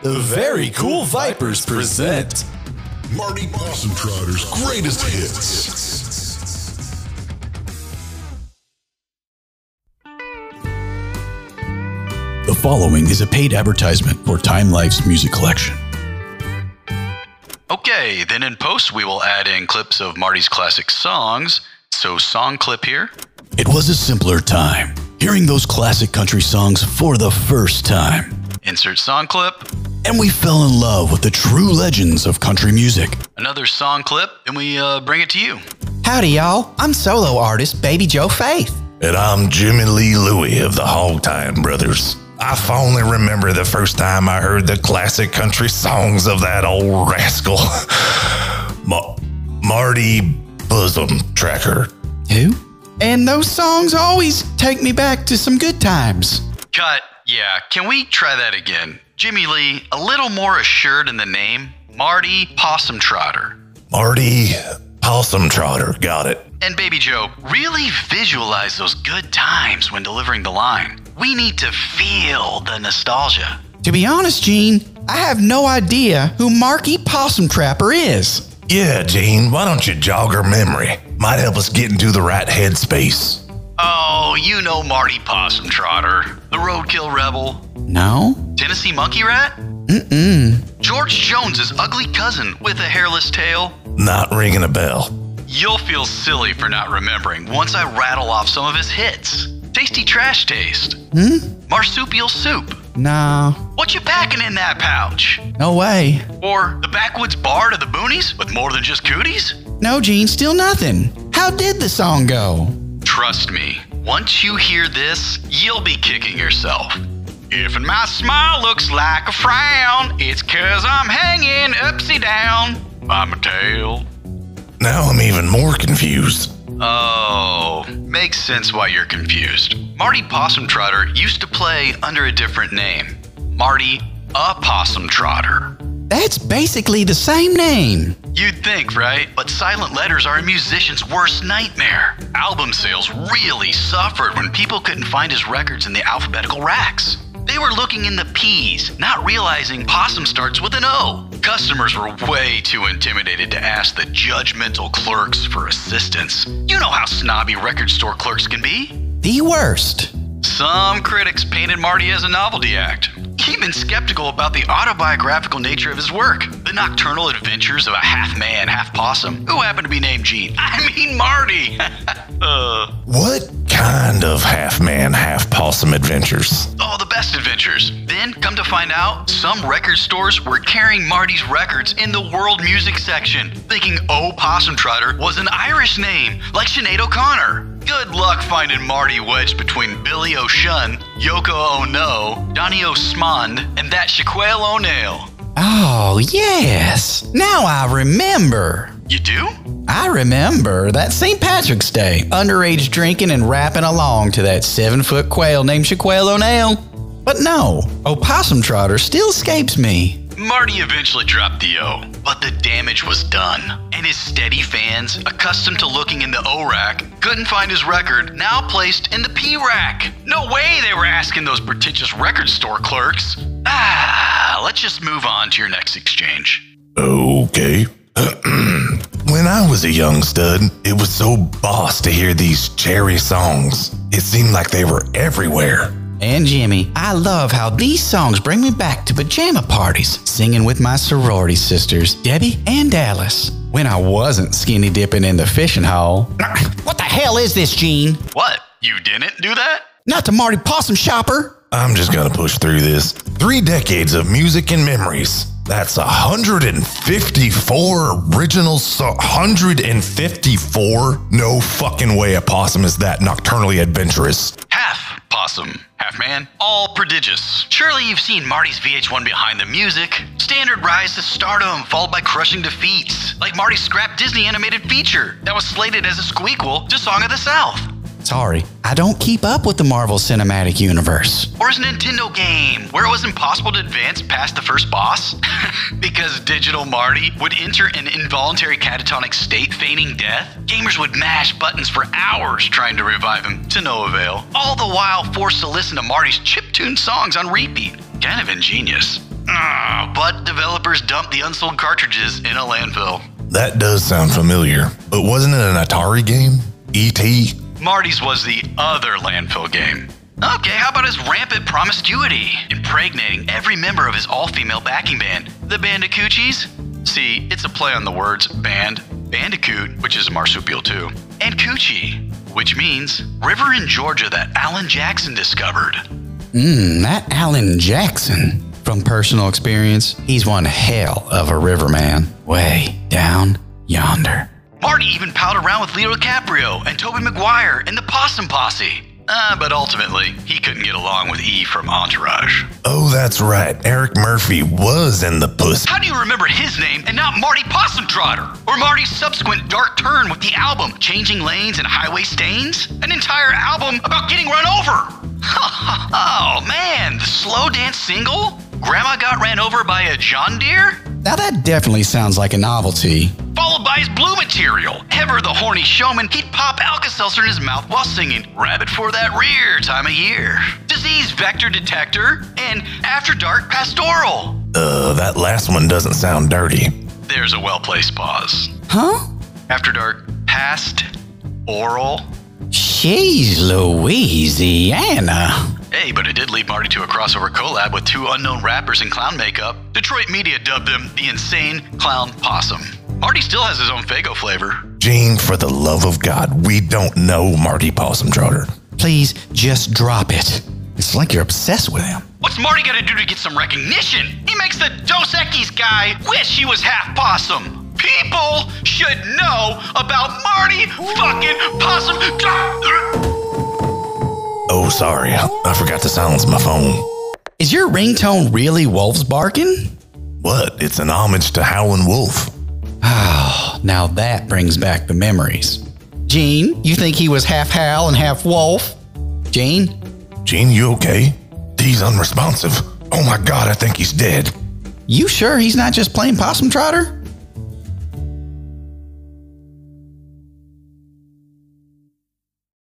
The Very Cool Vipers present Marty Possum Trotter's greatest hits. The following is a paid advertisement for Time Life's music collection. Okay, then in post we will add in clips of Marty's classic songs. So, song clip here. It was a simpler time, hearing those classic country songs for the first time. Insert song clip. And we fell in love with the true legends of country music. Another song clip, and we uh, bring it to you. Howdy, y'all. I'm solo artist Baby Joe Faith. And I'm Jimmy Lee Louie of the Hogtime Brothers. I fondly remember the first time I heard the classic country songs of that old rascal, Ma- Marty Bosom Tracker. Who? And those songs always take me back to some good times. Cut. Yeah, can we try that again? Jimmy Lee, a little more assured in the name Marty Possum Trotter. Marty Possum Trotter, got it. And Baby Joe, really visualize those good times when delivering the line. We need to feel the nostalgia. To be honest, Gene, I have no idea who Marky Possum Trapper is. Yeah, Gene, why don't you jog her memory? Might help us get into the right headspace. Oh, you know Marty Possum Trotter, the roadkill rebel, No? Tennessee monkey rat, Mm-mm. George Jones's ugly cousin with a hairless tail. Not ringing a bell. You'll feel silly for not remembering once I rattle off some of his hits. Tasty trash taste. Hmm? Marsupial soup. Nah. What you packing in that pouch? No way. Or the backwoods bar to the boonies with more than just cooties? No, Gene, still nothing. How did the song go? Trust me, once you hear this, you'll be kicking yourself. If my smile looks like a frown, it's cause I'm hanging upside down by my tail. Now I'm even more confused. Oh, makes sense why you're confused. Marty Possum Trotter used to play under a different name Marty a Possum Trotter. That's basically the same name. You'd think, right? But silent letters are a musician's worst nightmare. Album sales really suffered when people couldn't find his records in the alphabetical racks. They were looking in the P's, not realizing possum starts with an O. Customers were way too intimidated to ask the judgmental clerks for assistance. You know how snobby record store clerks can be. The worst. Some critics painted Marty as a novelty act, even skeptical about the autobiographical nature of his work. The nocturnal adventures of a half man, half possum, who happened to be named Gene. I mean, Marty! uh, What kind of half man, half possum adventures? oh, the best adventures. Then, come to find out, some record stores were carrying Marty's records in the world music section, thinking O Possum Trotter was an Irish name, like Sinead O'Connor. Good luck finding Marty wedged between Billy O'Shun, Yoko Ono, Donny O'Smond, and that Shaquille O'Neal. Oh, yes. Now I remember. You do? I remember that St. Patrick's Day, underage drinking and rapping along to that seven foot quail named Shaquille O'Neal. But no, Opossum Trotter still escapes me. Marty eventually dropped the O, but the damage was done. And his steady fans, accustomed to looking in the O rack, couldn't find his record, now placed in the P rack. No way they were asking those pretentious record store clerks. Ah, let's just move on to your next exchange. Okay. when I was a young stud, it was so boss to hear these cherry songs. It seemed like they were everywhere. And Jimmy, I love how these songs bring me back to pajama parties, singing with my sorority sisters, Debbie and Dallas, when I wasn't skinny dipping in the fishing hole. What the hell is this, Gene? What? You didn't do that? Not the Marty Possum Shopper. I'm just gonna push through this. Three decades of music and memories. That's 154 original so 154? No fucking way a possum is that nocturnally adventurous. Half possum, half man, all prodigious. Surely you've seen Marty's VH1 behind the music. Standard rise to stardom, followed by crushing defeats. Like Marty's scrap Disney animated feature that was slated as a squeakquel to Song of the South. Sorry, I don't keep up with the Marvel Cinematic Universe. Or his Nintendo game, where it was impossible to advance past the first boss? because Digital Marty would enter an involuntary catatonic state, feigning death. Gamers would mash buttons for hours trying to revive him, to no avail. All the while forced to listen to Marty's chiptune songs on repeat. Kind of ingenious. Ah, but developers dumped the unsold cartridges in a landfill. That does sound familiar, but wasn't it an Atari game? E.T.? Marty's was the other landfill game. Okay, how about his rampant promiscuity, impregnating every member of his all female backing band, the Bandicoochies? See, it's a play on the words band, bandicoot, which is a marsupial too, and coochie, which means river in Georgia that Alan Jackson discovered. Mmm, that Alan Jackson. From personal experience, he's one hell of a riverman. Way down yonder. Marty even palled around with Leo DiCaprio and Tobey Maguire and the Possum Posse. Uh, but ultimately, he couldn't get along with E from Entourage. Oh, that's right. Eric Murphy was in the puss. How do you remember his name and not Marty Possum Trotter? Or Marty's subsequent dark turn with the album Changing Lanes and Highway Stains? An entire album about getting run over! oh man, the slow dance single? Grandma got ran over by a John Deere? Now that definitely sounds like a novelty. Followed his blue material. Ever the horny showman, he'd pop Alka-Seltzer in his mouth while singing Rabbit for that rear time of year. Disease Vector Detector and After Dark Pastoral. Uh, that last one doesn't sound dirty. There's a well-placed pause. Huh? After Dark Past Oral. She's Louisiana. Hey, but it did lead Marty to a crossover collab with two unknown rappers in clown makeup. Detroit media dubbed them the Insane Clown Possum. Marty still has his own Faygo flavor. Gene, for the love of God, we don't know Marty Possum Trotter. Please just drop it. It's like you're obsessed with him. What's Marty gotta do to get some recognition? He makes the Dos Equis guy wish he was half possum. People should know about Marty fucking Possum. Oh, sorry. I forgot to silence my phone. Is your ringtone really wolves barking? What? It's an homage to Howlin' Wolf. Oh, now that brings back the memories. Gene, you think he was half Hal and half Wolf? Gene? Gene, you okay? He's unresponsive. Oh my god, I think he's dead. You sure he's not just playing possum trotter?